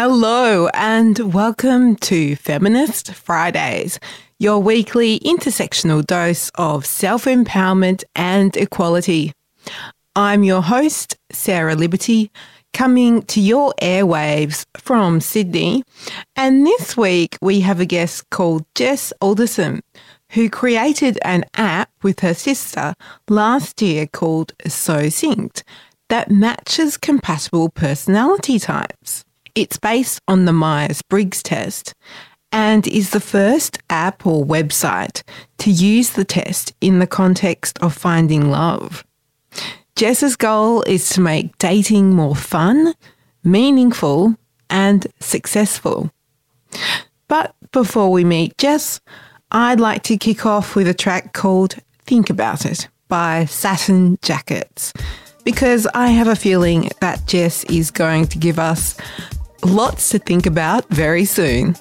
Hello, and welcome to Feminist Fridays, your weekly intersectional dose of self empowerment and equality. I'm your host, Sarah Liberty, coming to your airwaves from Sydney. And this week we have a guest called Jess Alderson, who created an app with her sister last year called So Syncd that matches compatible personality types. It's based on the Myers Briggs test and is the first app or website to use the test in the context of finding love. Jess's goal is to make dating more fun, meaningful, and successful. But before we meet Jess, I'd like to kick off with a track called Think About It by Satin Jackets because I have a feeling that Jess is going to give us lots to think about very soon.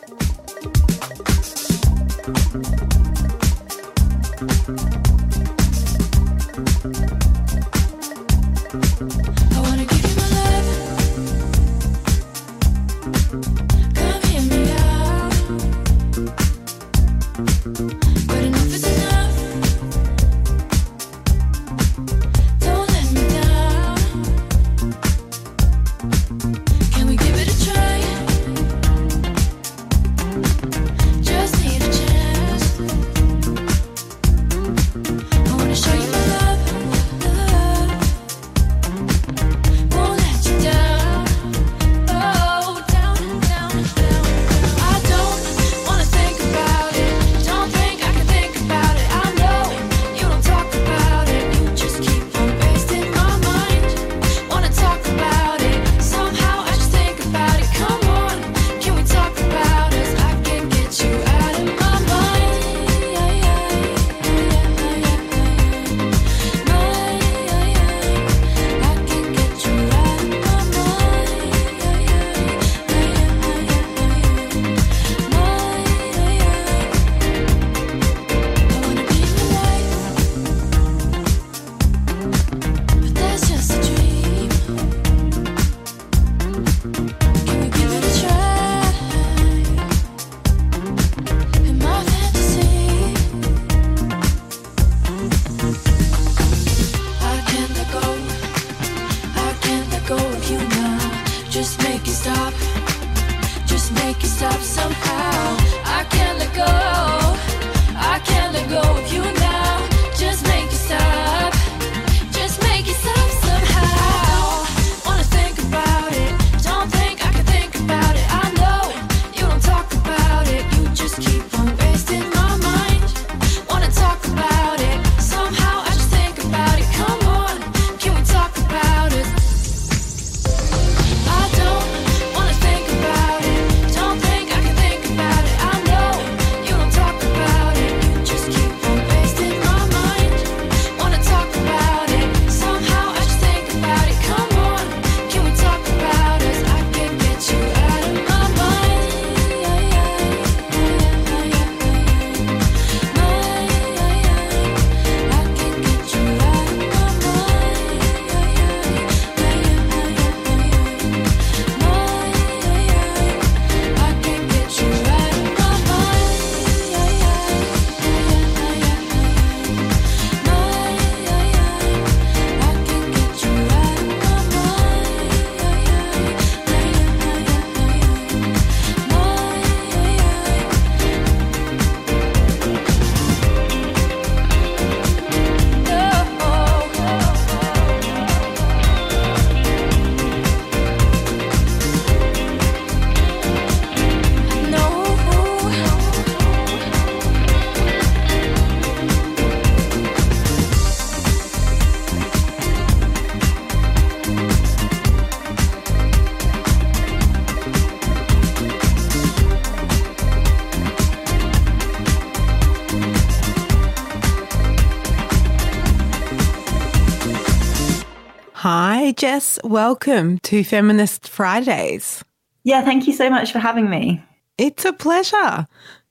Jess, welcome to Feminist Fridays. Yeah, thank you so much for having me. It's a pleasure.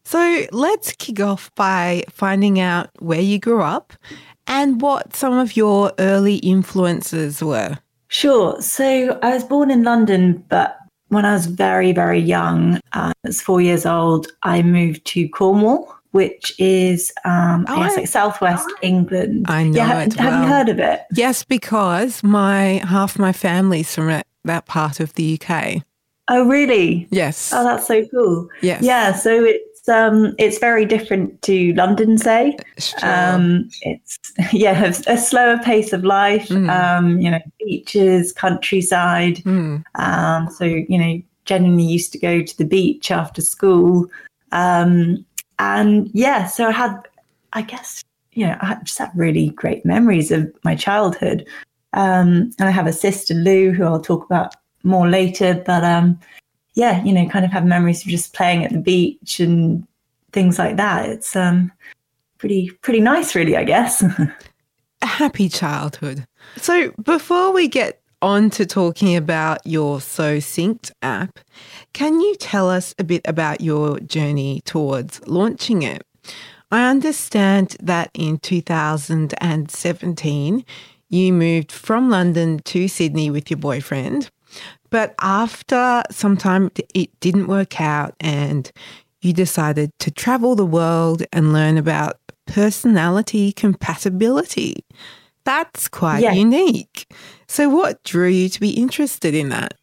So let's kick off by finding out where you grew up and what some of your early influences were. Sure. So I was born in London, but when I was very, very young, uh, I was four years old, I moved to Cornwall, which is, um, Oh, like southwest England. I know yeah, Have well. you heard of it? Yes, because my half my family's from that, that part of the UK. Oh, really? Yes. Oh, that's so cool. yes. Yeah, so it's um, it's very different to London, say. Sure. Um, it's yeah, a, slower pace of life. Mm. Um, you know, beaches, countryside. Hmm. Um, so, you know, generally used to go to the beach after school. Um, and yeah, so I had, I guess, you know, I just have really great memories of my childhood. Um, and I have a sister, Lou, who I'll talk about more later. But um, yeah, you know, kind of have memories of just playing at the beach and things like that. It's um, pretty, pretty nice, really, I guess. a happy childhood. So before we get on to talking about your So Syncd app, can you tell us a bit about your journey towards launching it? I understand that in 2017, you moved from London to Sydney with your boyfriend, but after some time it didn't work out and you decided to travel the world and learn about personality compatibility. That's quite Yeah. unique. So, what drew you to be interested in that?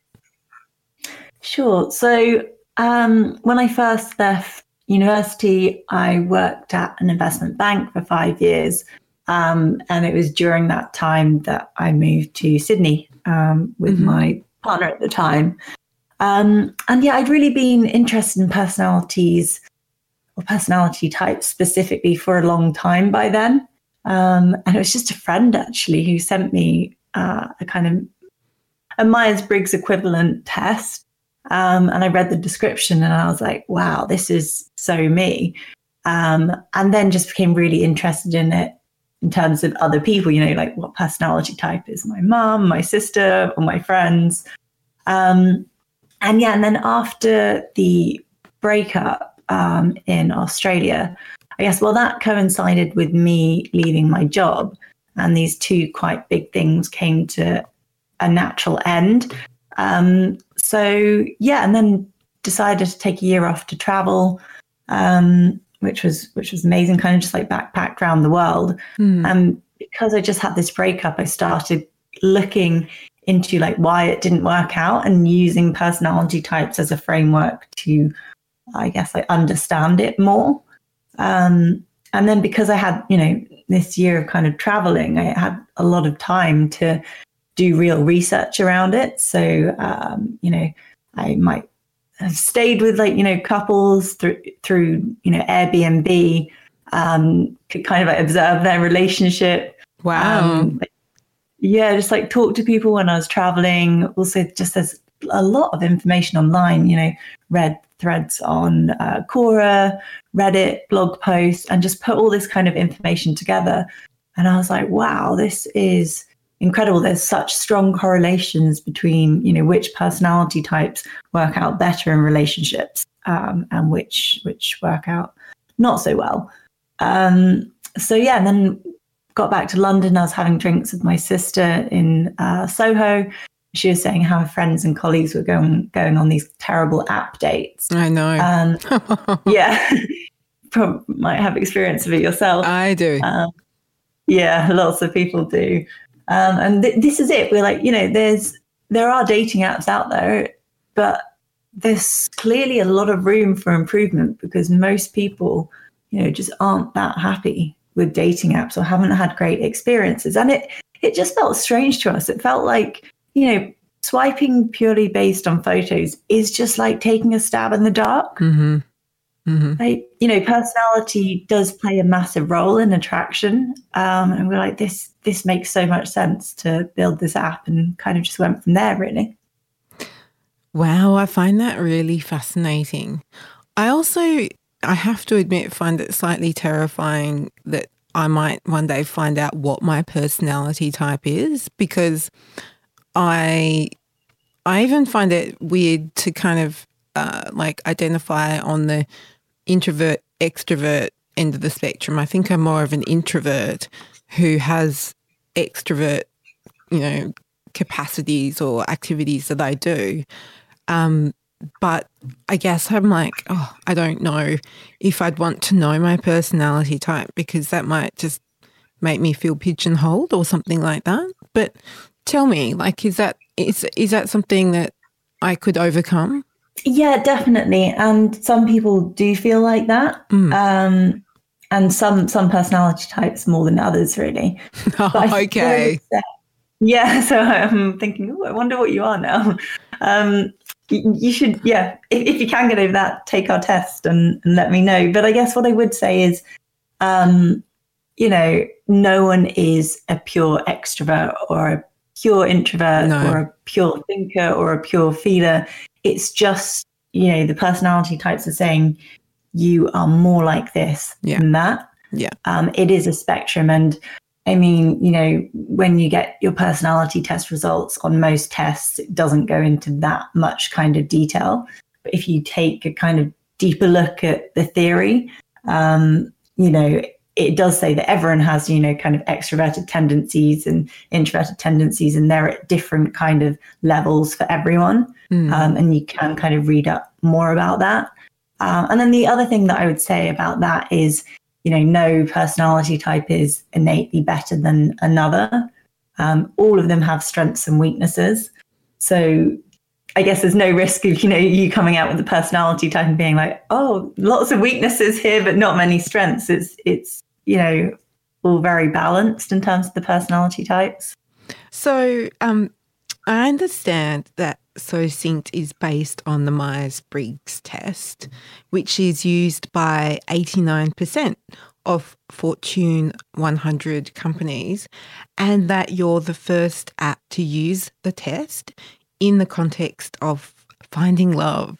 Sure. So um, when I first left university, I worked at an investment bank for five years. Um, and it was during that time that I moved to Sydney um, with Mhm. my partner at the time. Um, and yeah, I'd really been interested in personalities or personality types specifically for a long time by then. Um, and it was just a friend actually who sent me uh, a kind of a Myers Briggs equivalent test. Um, and I read the description and I was like, wow, this is so me. Um, and then just became really interested in it in terms of other people, you know, like what personality type is my mum, my sister, or my friends. Um, and yeah, and then after the breakup um, in Australia, I guess, well, that coincided with me leaving my job. And these two quite big things came to a natural end. Um, so yeah, and then decided to take a year off to travel, um, which was which was amazing. Kind of just like backpacked around the world. Hmm. And because I just had this breakup, I started looking into like why it didn't work out and using personality types as a framework to, I guess, like understand it more. Um, and then because I had, you know, this year of kind of traveling, I had a lot of time to do real research around it. So, um, you know, I might have stayed with like, you know, couples through, through, you know, Airbnb, um, could kind of like observe their relationship. Wow. Um, yeah, just like talk to people when I was traveling. Also, just there's a lot of information online, you know, read threads on uh, Quora, Reddit, blog posts, and just put all this kind of information together. And I was like, wow, this is incredible. There's such strong correlations between, you know, which personality types work out better in relationships um, and which which work out not so well. Um, so yeah, and then got back to London. I was having drinks with my sister in uh, Soho. She was saying how her friends and colleagues were going going on these terrible app dates. I know. Um, yeah, Prob- might have experience of it yourself. I do. Um, yeah, lots of people do. Um, and th- this is it. We're like, you know, there's there are dating apps out there, but there's clearly a lot of room for improvement because most people, you know, just aren't that happy with dating apps or haven't had great experiences. And it it just felt strange to us. It felt like, you know, swiping purely based on photos is just like taking a stab in the dark. Hmm hmm like you know personality does play a massive role in attraction um, and we're like this this makes so much sense to build this app and kind of just went from there really. Wow, I find that really fascinating. I also, I have to admit, find it slightly terrifying that I might one day find out what my personality type is because I, I even find it weird to kind of uh, like identify on the introvert extrovert end of the spectrum. I think I'm more of an introvert who has extrovert, you know, capacities or activities that I do. Um, but I guess I'm like, oh, I don't know if I'd want to know my personality type because that might just make me feel pigeonholed or something like that. But tell me, like, is that is is that something that I could overcome? Yeah, definitely. And some people do feel like that. Mm. Um, and some some personality types more than others, really. oh, okay. Yeah, so I'm thinking, oh, I wonder what you are now. Um, you should, yeah, if, if, you can get over that, take our test and, and, let me know. But I guess what I would say is, um, you know, no one is a pure extrovert or a pure introvert no. or a pure thinker or a pure feeler. It's just, you know, the personality types are saying you are more like this yeah. than that. Yeah. Um, it is a spectrum. And I mean, you know, when you get your personality test results on most tests, it doesn't go into that much kind of detail. But if you take a kind of deeper look at the theory, um, you know, it does say that everyone has, you know, kind of extroverted tendencies and introverted tendencies, and they're at different kind of levels for everyone. Mm. Um, and you can kind of read up more about that. Um, and then the other thing that I would say about that is, you know, no personality type is innately better than another. Um, all of them have strengths and weaknesses. So I guess there's no risk of, you know, you coming out with the personality type and being like, oh, lots of weaknesses here, but not many strengths. It's it's, you know, all very balanced in terms of the personality types. So um I understand that So Syncd is based on the Myers Briggs test, which is used by 89% of Fortune 100 companies, and that you're the first app to use the test in the context of finding love.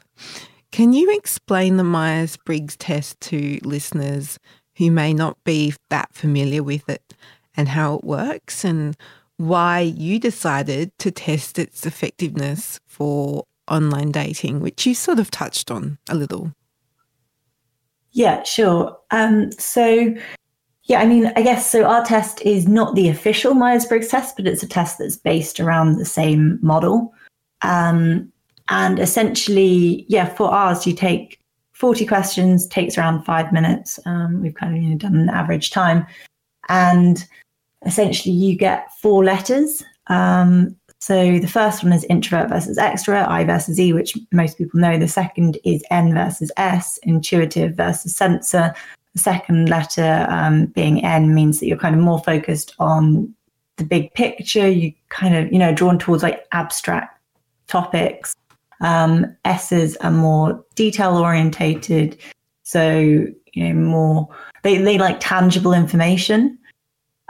Can you explain the Myers Briggs test to listeners who may not be that familiar with it and how it works and why you decided to test its effectiveness for online dating, which you sort of touched on a little. Yeah, sure. Um, so, yeah, I mean, I guess so. Our test is not the official Myers Briggs test, but it's a test that's based around the same model. Um, and essentially, yeah, for ours, you take 40 questions, takes around five minutes. Um, we've kind of you know, done an average time. And essentially, you get four letters. Um, so the first one is introvert versus extrovert, I versus E, which most people know. The second is N versus S, intuitive versus sensor. The second letter um, being N means that you're kind of more focused on the big picture. You kind of, you know, drawn towards like abstract topics. Um, S's are more detail orientated. So, you know, more, they, they like tangible information.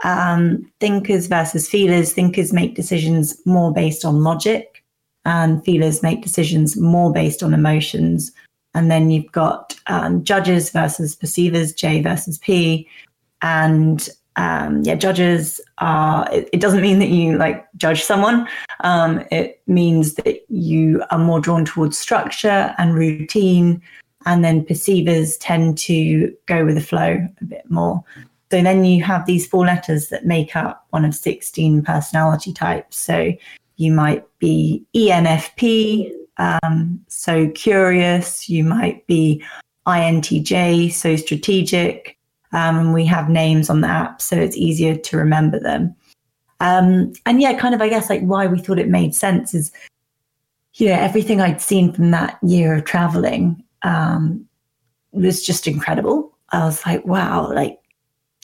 Um, thinkers versus feelers. Thinkers make decisions more based on logic, and feelers make decisions more based on emotions. And then you've got um, judges versus perceivers, J versus P. And um, yeah, judges are, it, it, doesn't mean that you like judge someone. Um, it means that you are more drawn towards structure and routine. And then perceivers tend to go with the flow a bit more. So then you have these four letters that make up one of 16 personality types. So you might be ENFP, um, so curious. You might be INTJ, so strategic. Um, and we have names on the app, so it's easier to remember them. Um, and yeah, kind of, I guess, like why we thought it made sense is, you know, everything I'd seen from that year of traveling um, was just incredible. I was like, wow, like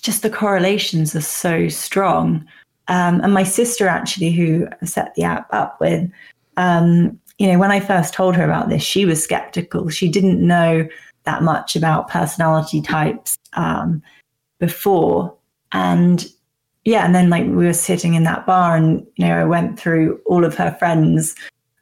just the correlations are so strong. Um, and my sister, actually, who set the app up with, um, you know, when I first told her about this, she was skeptical. She didn't know that much about personality types um, before. And yeah, and then like we were sitting in that bar, and you know, I went through all of her friends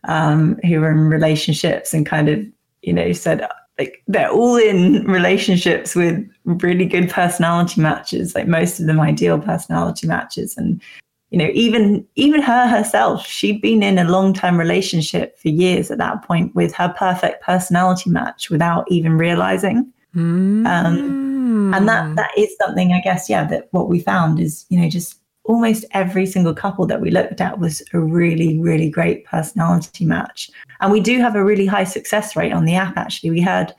um, who were in relationships and kind of, you know, said, like they're all in relationships with really good personality matches like most of them ideal personality matches and you know even even her herself she'd been in a long-term relationship for years at that point with her perfect personality match without even realizing mm. um, and that that is something i guess yeah that what we found is you know just almost every single couple that we looked at was a really, really great personality match. And we do have a really high success rate on the app, actually. We heard,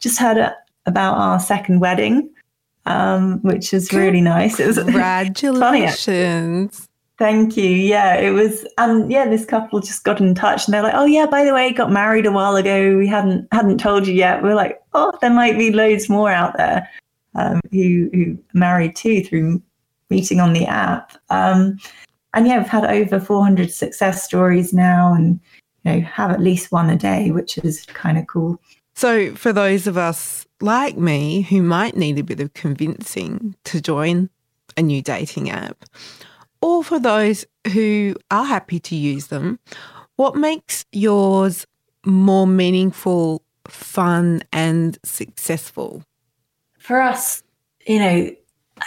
just heard about our second wedding, um, which is really nice. It was Congratulations. Thank you. Yeah, it was, and yeah, this couple just got in touch, and they're like, "Oh yeah, by the way, got married a while ago. We hadn't hadn't told you yet." We're like, "Oh, there might be loads more out there um, who who married too through meeting on the app." Um, and yeah, we've had over 400 success stories now, and you know, have at least one a day, which is kind of cool. So, for those of us like me who might need a bit of convincing to join a new dating app, or for those who are happy to use them, what makes yours more meaningful, fun, and successful? For us, you know,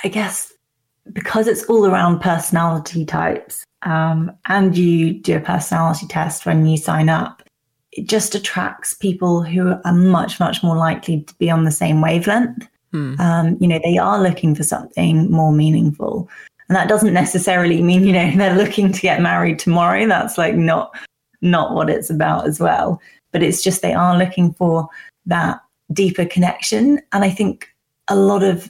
I guess because it's all around personality types, um, and you do a personality test when you sign up, it just attracts people who are much, much more likely to be on the same wavelength. Hmm. Um, you know, they are looking for something more meaningful. And that doesn't necessarily mean, you know, they're looking to get married tomorrow. That's like not not what it's about as well. But it's just they are looking for that deeper connection. And I think a lot of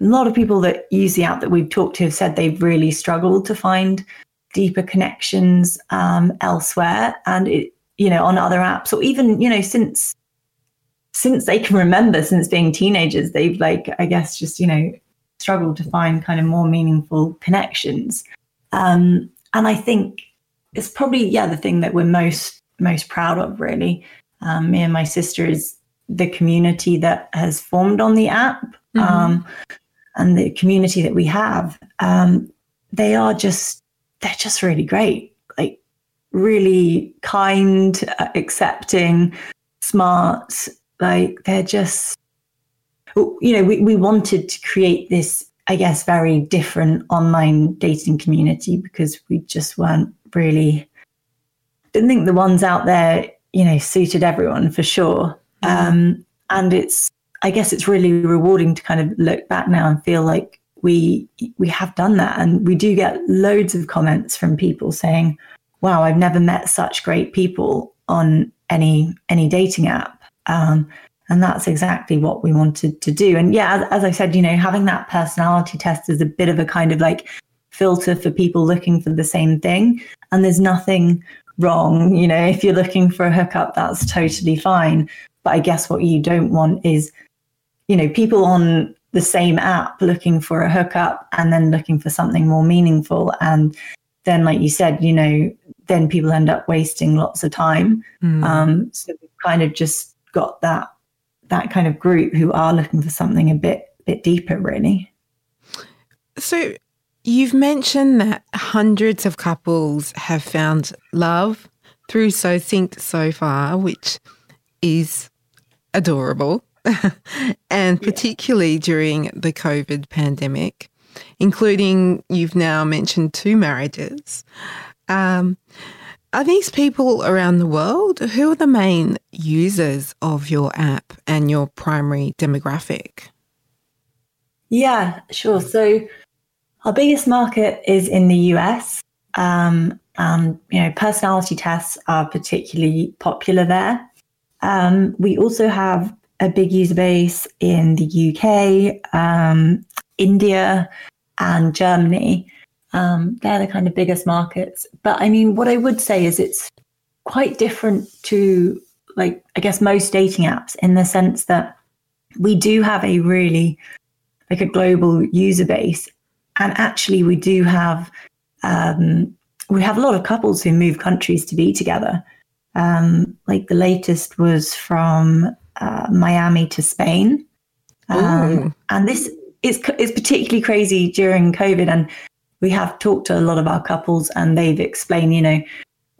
a lot of people that use the app that we've talked to have said they've really struggled to find deeper connections um, elsewhere. And it, you know, on other apps, or even, you know, since since they can remember, since being teenagers, they've like, I guess, just you know, struggle to find kind of more meaningful connections. Um, and I think it's probably yeah the thing that we're most most proud of really. Um, me and my sister is the community that has formed on the app mm-hmm. um, and the community that we have. Um, they are just they're just really great, like really kind, uh, accepting, smart. Like they're just you know, we, we wanted to create this, I guess, very different online dating community because we just weren't really, didn't think the ones out there, you know, suited everyone for sure. Mm. Um, and it's, I guess it's really rewarding to kind of look back now and feel like we we have done that and we do get loads of comments from people saying wow i've never met such great people on any any dating app um, and that's exactly what we wanted to do. And yeah, as, as I said, you know, having that personality test is a bit of a kind of like filter for people looking for the same thing. And there's nothing wrong. You know, if you're looking for a hookup, that's totally fine. But I guess what you don't want is, you know, people on the same app looking for a hookup and then looking for something more meaningful. And then, like you said, you know, then people end up wasting lots of time. Mm. Um, so we've kind of just got that that kind of group who are looking for something a bit bit deeper really so you've mentioned that hundreds of couples have found love through So Syncd so far which is adorable and particularly yeah. during the covid pandemic including you've now mentioned two marriages um, are these people around the world? Who are the main users of your app and your primary demographic? Yeah, sure. So our biggest market is in the US. Um, and you know, personality tests are particularly popular there. Um, we also have a big user base in the UK, um, India, and Germany. Um, they're the kind of biggest markets. But I mean, what I would say is it's quite different to, like, I guess most dating apps in the sense that we do have a really, like, a global user base. And actually, we do have, um, we have a lot of couples who move countries to be together. Um, like the latest was from uh, Miami to Spain. Um, and this is, is particularly crazy during COVID. And we have talked to a lot of our couples and they've explained, you know,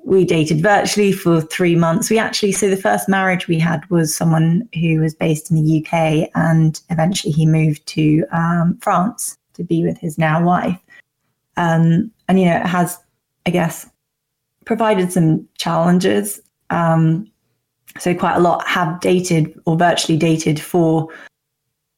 we dated virtually for three months. We actually, so the first marriage we had was someone who was based in the UK and eventually he moved to um, France to be with his now wife. Um, and, you know, it has, I guess, provided some challenges. Um, so quite a lot have dated or virtually dated for,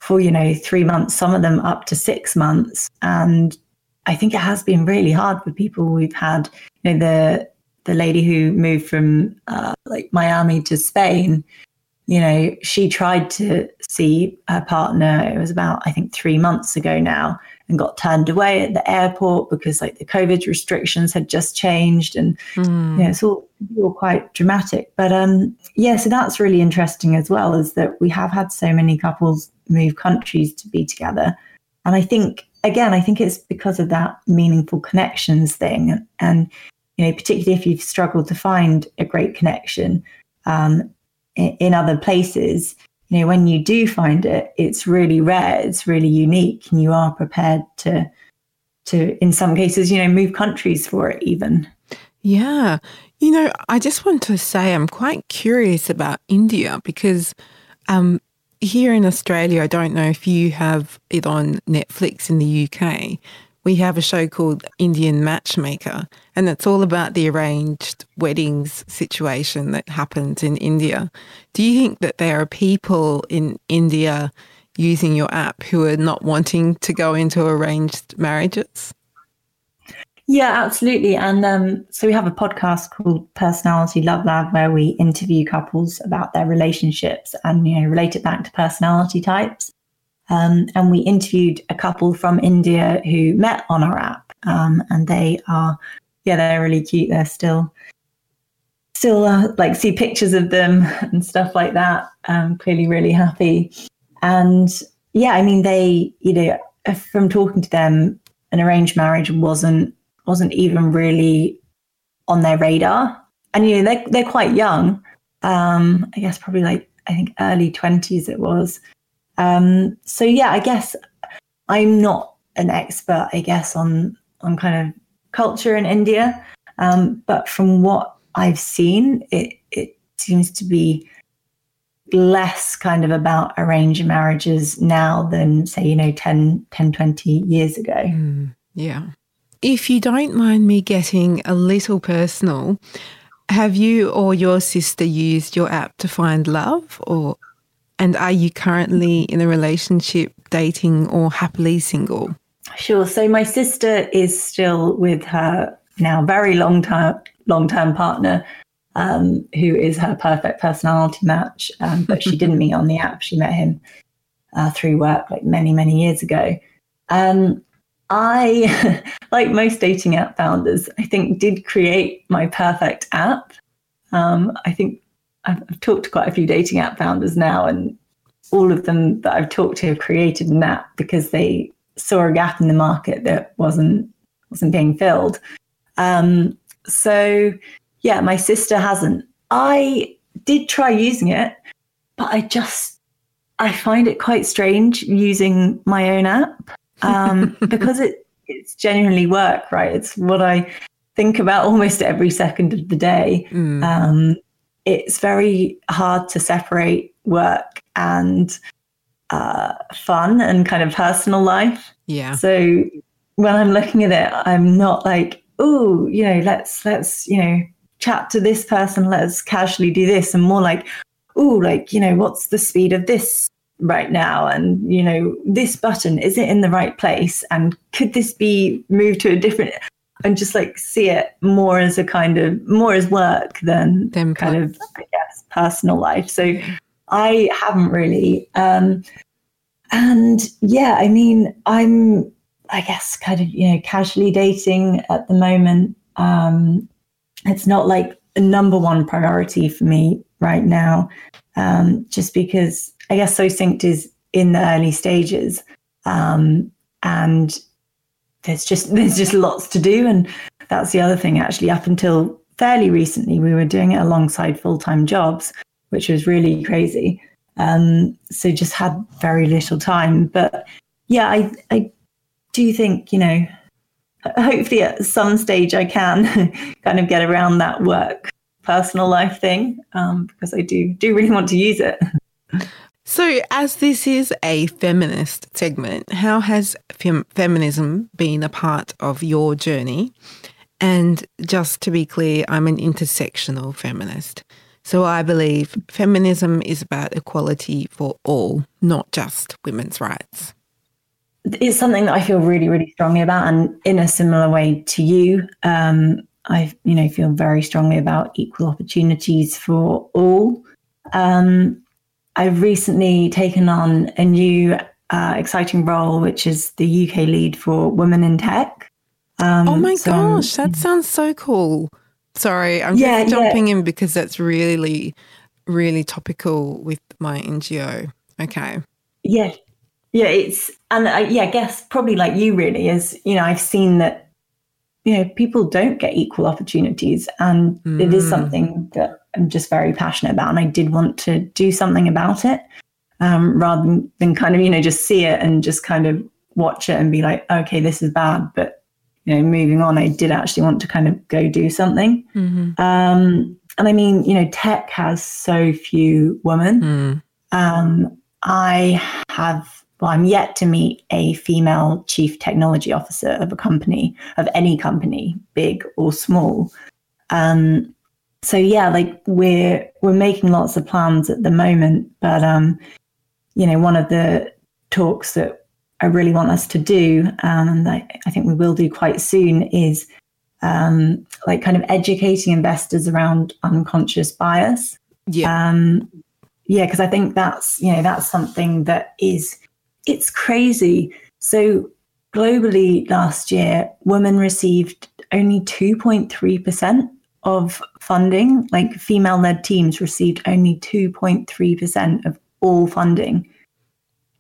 for, you know, three months, some of them up to six months. And I think it has been really hard for people. We've had, you know, the the lady who moved from uh, like Miami to Spain. You know, she tried to see her partner. It was about I think three months ago now, and got turned away at the airport because like the COVID restrictions had just changed, and mm. you know, it's all, all quite dramatic. But um, yeah, so that's really interesting as well. Is that we have had so many couples move countries to be together, and I think again, I think it's because of that meaningful connections thing, and you know, particularly if you've struggled to find a great connection um, in, in other places, you know, when you do find it, it's really rare, it's really unique, and you are prepared to, to in some cases, you know, move countries for it even. Yeah. You know, I just want to say I'm quite curious about India because um, here in Australia, I don't know if you have it on Netflix in the UK, we have a show called Indian Matchmaker, and it's all about the arranged weddings situation that happens in India. Do you think that there are people in India using your app who are not wanting to go into arranged marriages? Yeah, absolutely. And um, so we have a podcast called Personality Love Lab where we interview couples about their relationships and you know relate it back to personality types. Um, and we interviewed a couple from India who met on our app, um, and they are, yeah, they're really cute. They're still, still uh, like see pictures of them and stuff like that. Um, clearly, really happy. And yeah, I mean, they, you know, from talking to them, an arranged marriage wasn't wasn't even really on their radar. And you know, they're they're quite young. Um, I guess probably like I think early twenties it was. Um, so yeah, I guess I'm not an expert, I guess, on on kind of culture in India. Um, but from what I've seen, it it seems to be less kind of about arranged marriages now than say, you know, 10, 10 20 years ago. Mm, yeah. If you don't mind me getting a little personal, have you or your sister used your app to find love or and are you currently in a relationship, dating, or happily single? Sure. So my sister is still with her now very long time long term partner, um, who is her perfect personality match. Um, but she didn't meet on the app. She met him uh, through work like many many years ago. Um, I, like most dating app founders, I think did create my perfect app. Um, I think I've, I've talked to quite a few dating app founders now, and all of them that I've talked to have created an app because they saw a gap in the market that wasn't wasn't being filled. Um, so yeah, my sister hasn't. I did try using it, but I just I find it quite strange using my own app um, because it it's genuinely work, right? It's what I think about almost every second of the day. Mm. Um, it's very hard to separate work and uh, fun and kind of personal life. Yeah. So when I'm looking at it, I'm not like, oh, you know, let's let's you know chat to this person, let's casually do this, and more like, oh, like you know, what's the speed of this right now and you know this button is it in the right place and could this be moved to a different and just like see it more as a kind of more as work than Them kind of I guess personal life. So I haven't really. Um, and yeah, I mean, I'm I guess kind of you know casually dating at the moment. Um, it's not like a number one priority for me right now, um, just because I guess So Syncd is in the early stages, um, and there's just there's just lots to do. And that's the other thing actually. Up until fairly recently we were doing it alongside full-time jobs which was really crazy. Um, so just had very little time. But yeah i i do think you know hopefully at some stage i can kind of get around that work personal life thing um, because i do do really want to use it So, as this is a feminist segment, how has fem- feminism been a part of your journey? And just to be clear, I'm an intersectional feminist. So, I believe feminism is about equality for all, not just women's rights. it's something that I feel really, really strongly about, and in a similar way to you, um, I, you know, feel very strongly about equal opportunities for all. Um, I've recently taken on a new uh, exciting role, which is the UK lead for Women in Tech. Um, oh my so, gosh, that sounds so cool. Sorry, I'm yeah, just jumping yeah. in because that's really, really topical with my NGO. Okay. Yeah, yeah, it's and I, yeah, I guess probably like you really is. You know, I've seen that. You know, people don't get equal opportunities, and mm. it is mm. something that I'm just very passionate about, and I did want to do something about it, um, rather than, than kind of you know just see it and just kind of watch it and be like, okay, this is bad, but you know, moving on, I did actually want to kind of go do something. Mm-hmm. Um, and I mean, you know, tech has so few women. Mm. Um, I have, well, I'm yet to meet a female chief technology officer of a company, of any company, big or small. Um, so yeah, like we're we're making lots of plans at the moment, but um, you know, one of the talks that I really want us to do, um, and I, I, think we will do quite soon, is um, like kind of educating investors around unconscious bias. Yeah. Um, yeah, because I think that's you know that's something that is it's crazy. So globally last year, women received only 2.3% of funding. Like female-led teams received only 2.3% of all funding.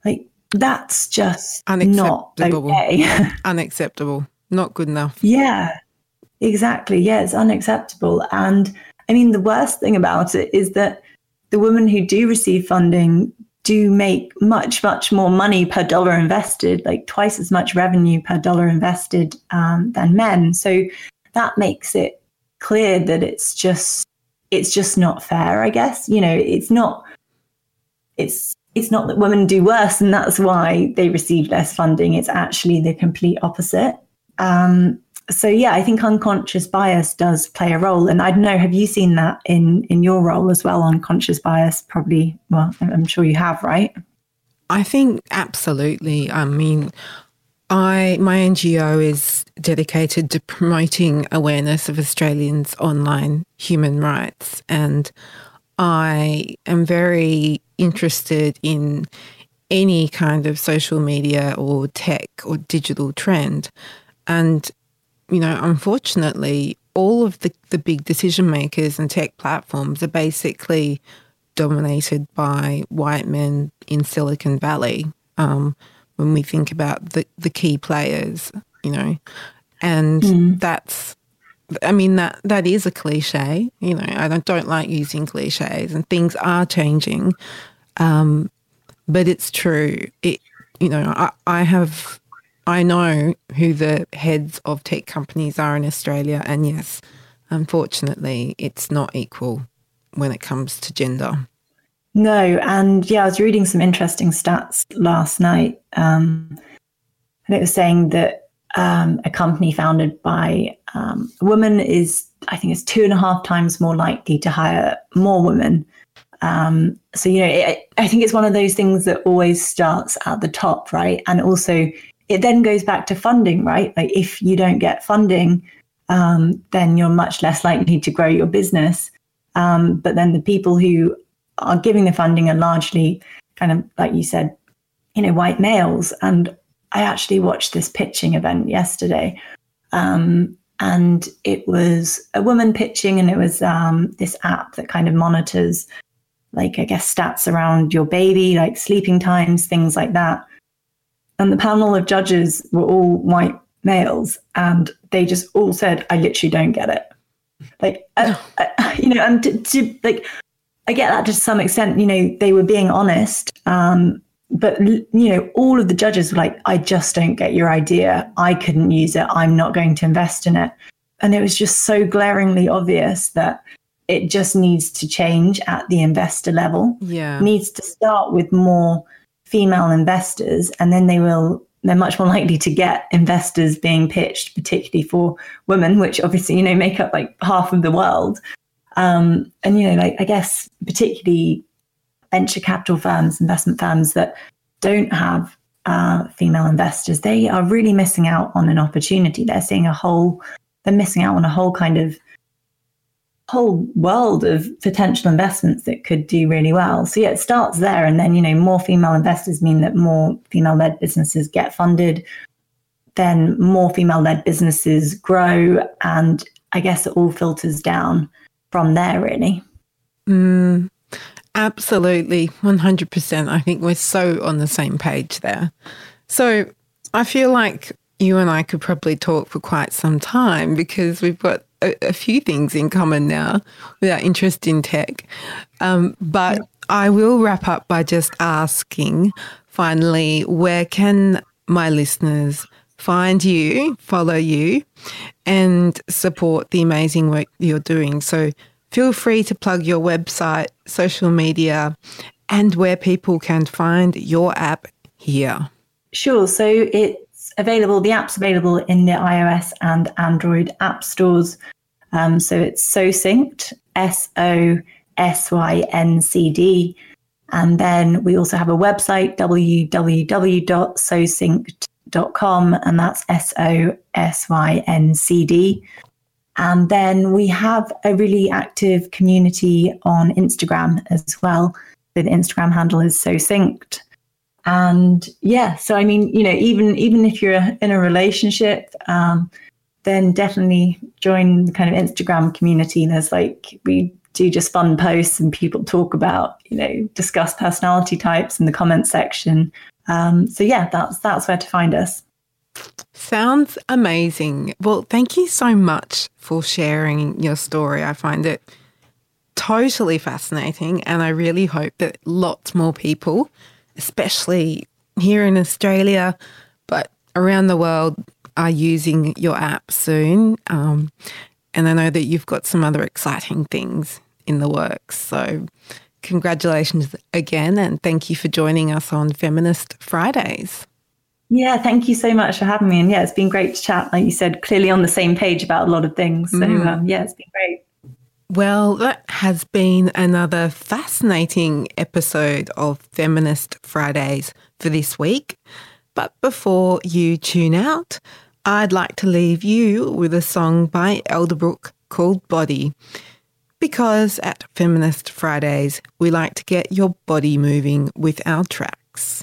Like that's just not okay. unacceptable. Not good enough. Yeah, exactly. Yeah, it's unacceptable. And I mean, the worst thing about it is that the women who do receive funding do make much, much more money per dollar invested, like twice as much revenue per dollar invested um, than men. So that makes it clear that it's just it's just not fair. I guess you know it's not it's it's not that women do worse and that's why they receive less funding. It's actually the complete opposite. Um, so yeah, I think unconscious bias does play a role. And I don't know, have you seen that in in your role as well? Unconscious bias, probably. Well, I'm sure you have, right? I think absolutely. I mean, I my NGO is dedicated to promoting awareness of Australians' online human rights, and I am very interested in any kind of social media or tech or digital trend. And, you know, unfortunately, all of the, the big decision makers and tech platforms are basically dominated by white men in Silicon Valley um, when we think about the, the key players, you know. And mm. that's I mean that that is a cliche. You know, I don't, don't like using cliches, and things are changing, um, but it's true. It you know, I, I have I know who the heads of tech companies are in Australia, and yes, unfortunately, it's not equal when it comes to gender. No, and yeah, I was reading some interesting stats last night, um, and it was saying that um, a company founded by um, a woman is, I think, it's two and a half times more likely to hire more women. Um, so, you know, it, I think it's one of those things that always starts at the top, right? And also, it then goes back to funding, right? Like, if you don't get funding, um, then you're much less likely to grow your business. Um, but then the people who are giving the funding are largely kind of, like you said, you know, white males. And I actually watched this pitching event yesterday. Um, and it was a woman pitching, and it was um, this app that kind of monitors, like, I guess, stats around your baby, like sleeping times, things like that. And the panel of judges were all white males, and they just all said, I literally don't get it. Like, uh, uh, you know, and to, to, like, I get that to some extent, you know, they were being honest. Um, but you know all of the judges were like i just don't get your idea. I couldn't use it. I'm not going to invest in it. And it was just so glaringly obvious that it just needs to change at the investor level. Yeah. Needs to start with more female investors and then they will they're much more likely to get investors being pitched particularly for women which obviously you know make up like half of the world um, and you know like i guess particularly venture capital firms, investment firms that don't have uh, female investors, they are really missing out on an opportunity. They're seeing a whole, they're missing out on a whole kind of whole world of potential investments that could do really well. So yeah, it starts there, and then you know more female investors mean that more female-led businesses get funded. Then more female-led businesses grow, and I guess it all filters down from there, really. Mm, absolutely, one hundred percent. I think we're so on the same page there. So I feel like you and I could probably talk for quite some time because we've got a, a few things in common now with our interest in tech. Um, but I will wrap up by just asking finally, where can my listeners find you, follow you, and support the amazing work you're doing? So feel free to plug your website, social media, and where people can find your app here. Sure. So it's available, the app's available in the iOS and Android app stores. Um, so it's So Syncd, S O S Y N C D. And then we also have a website, www.sosyncd.com, and that's S O S Y N C D. And then we have a really active community on Instagram as well. The Instagram handle is So Syncd. And yeah, so I mean, you know, even even if you're in a relationship, um, then definitely join the kind of Instagram community. There's like we do just fun posts and people talk about, you know, discuss personality types in the comment section. Um, so yeah, that's that's where to find us. Sounds amazing. Well, thank you so much for sharing your story. I find it totally fascinating, and I really hope that lots more people, especially here in Australia, but around the world, are using your app soon. Um, and I know that you've got some other exciting things in the works. So, congratulations again, and thank you for joining us on Feminist Fridays. Yeah, thank you so much for having me. And yeah, it's been great to chat. Like you said, clearly on the same page about a lot of things. So, mm. um, yeah, it's been great. Well, that has been another fascinating episode of Feminist Fridays for this week. But before you tune out, I'd like to leave you with a song by Elderbrook called Body. Because at Feminist Fridays, we like to get your body moving with our tracks.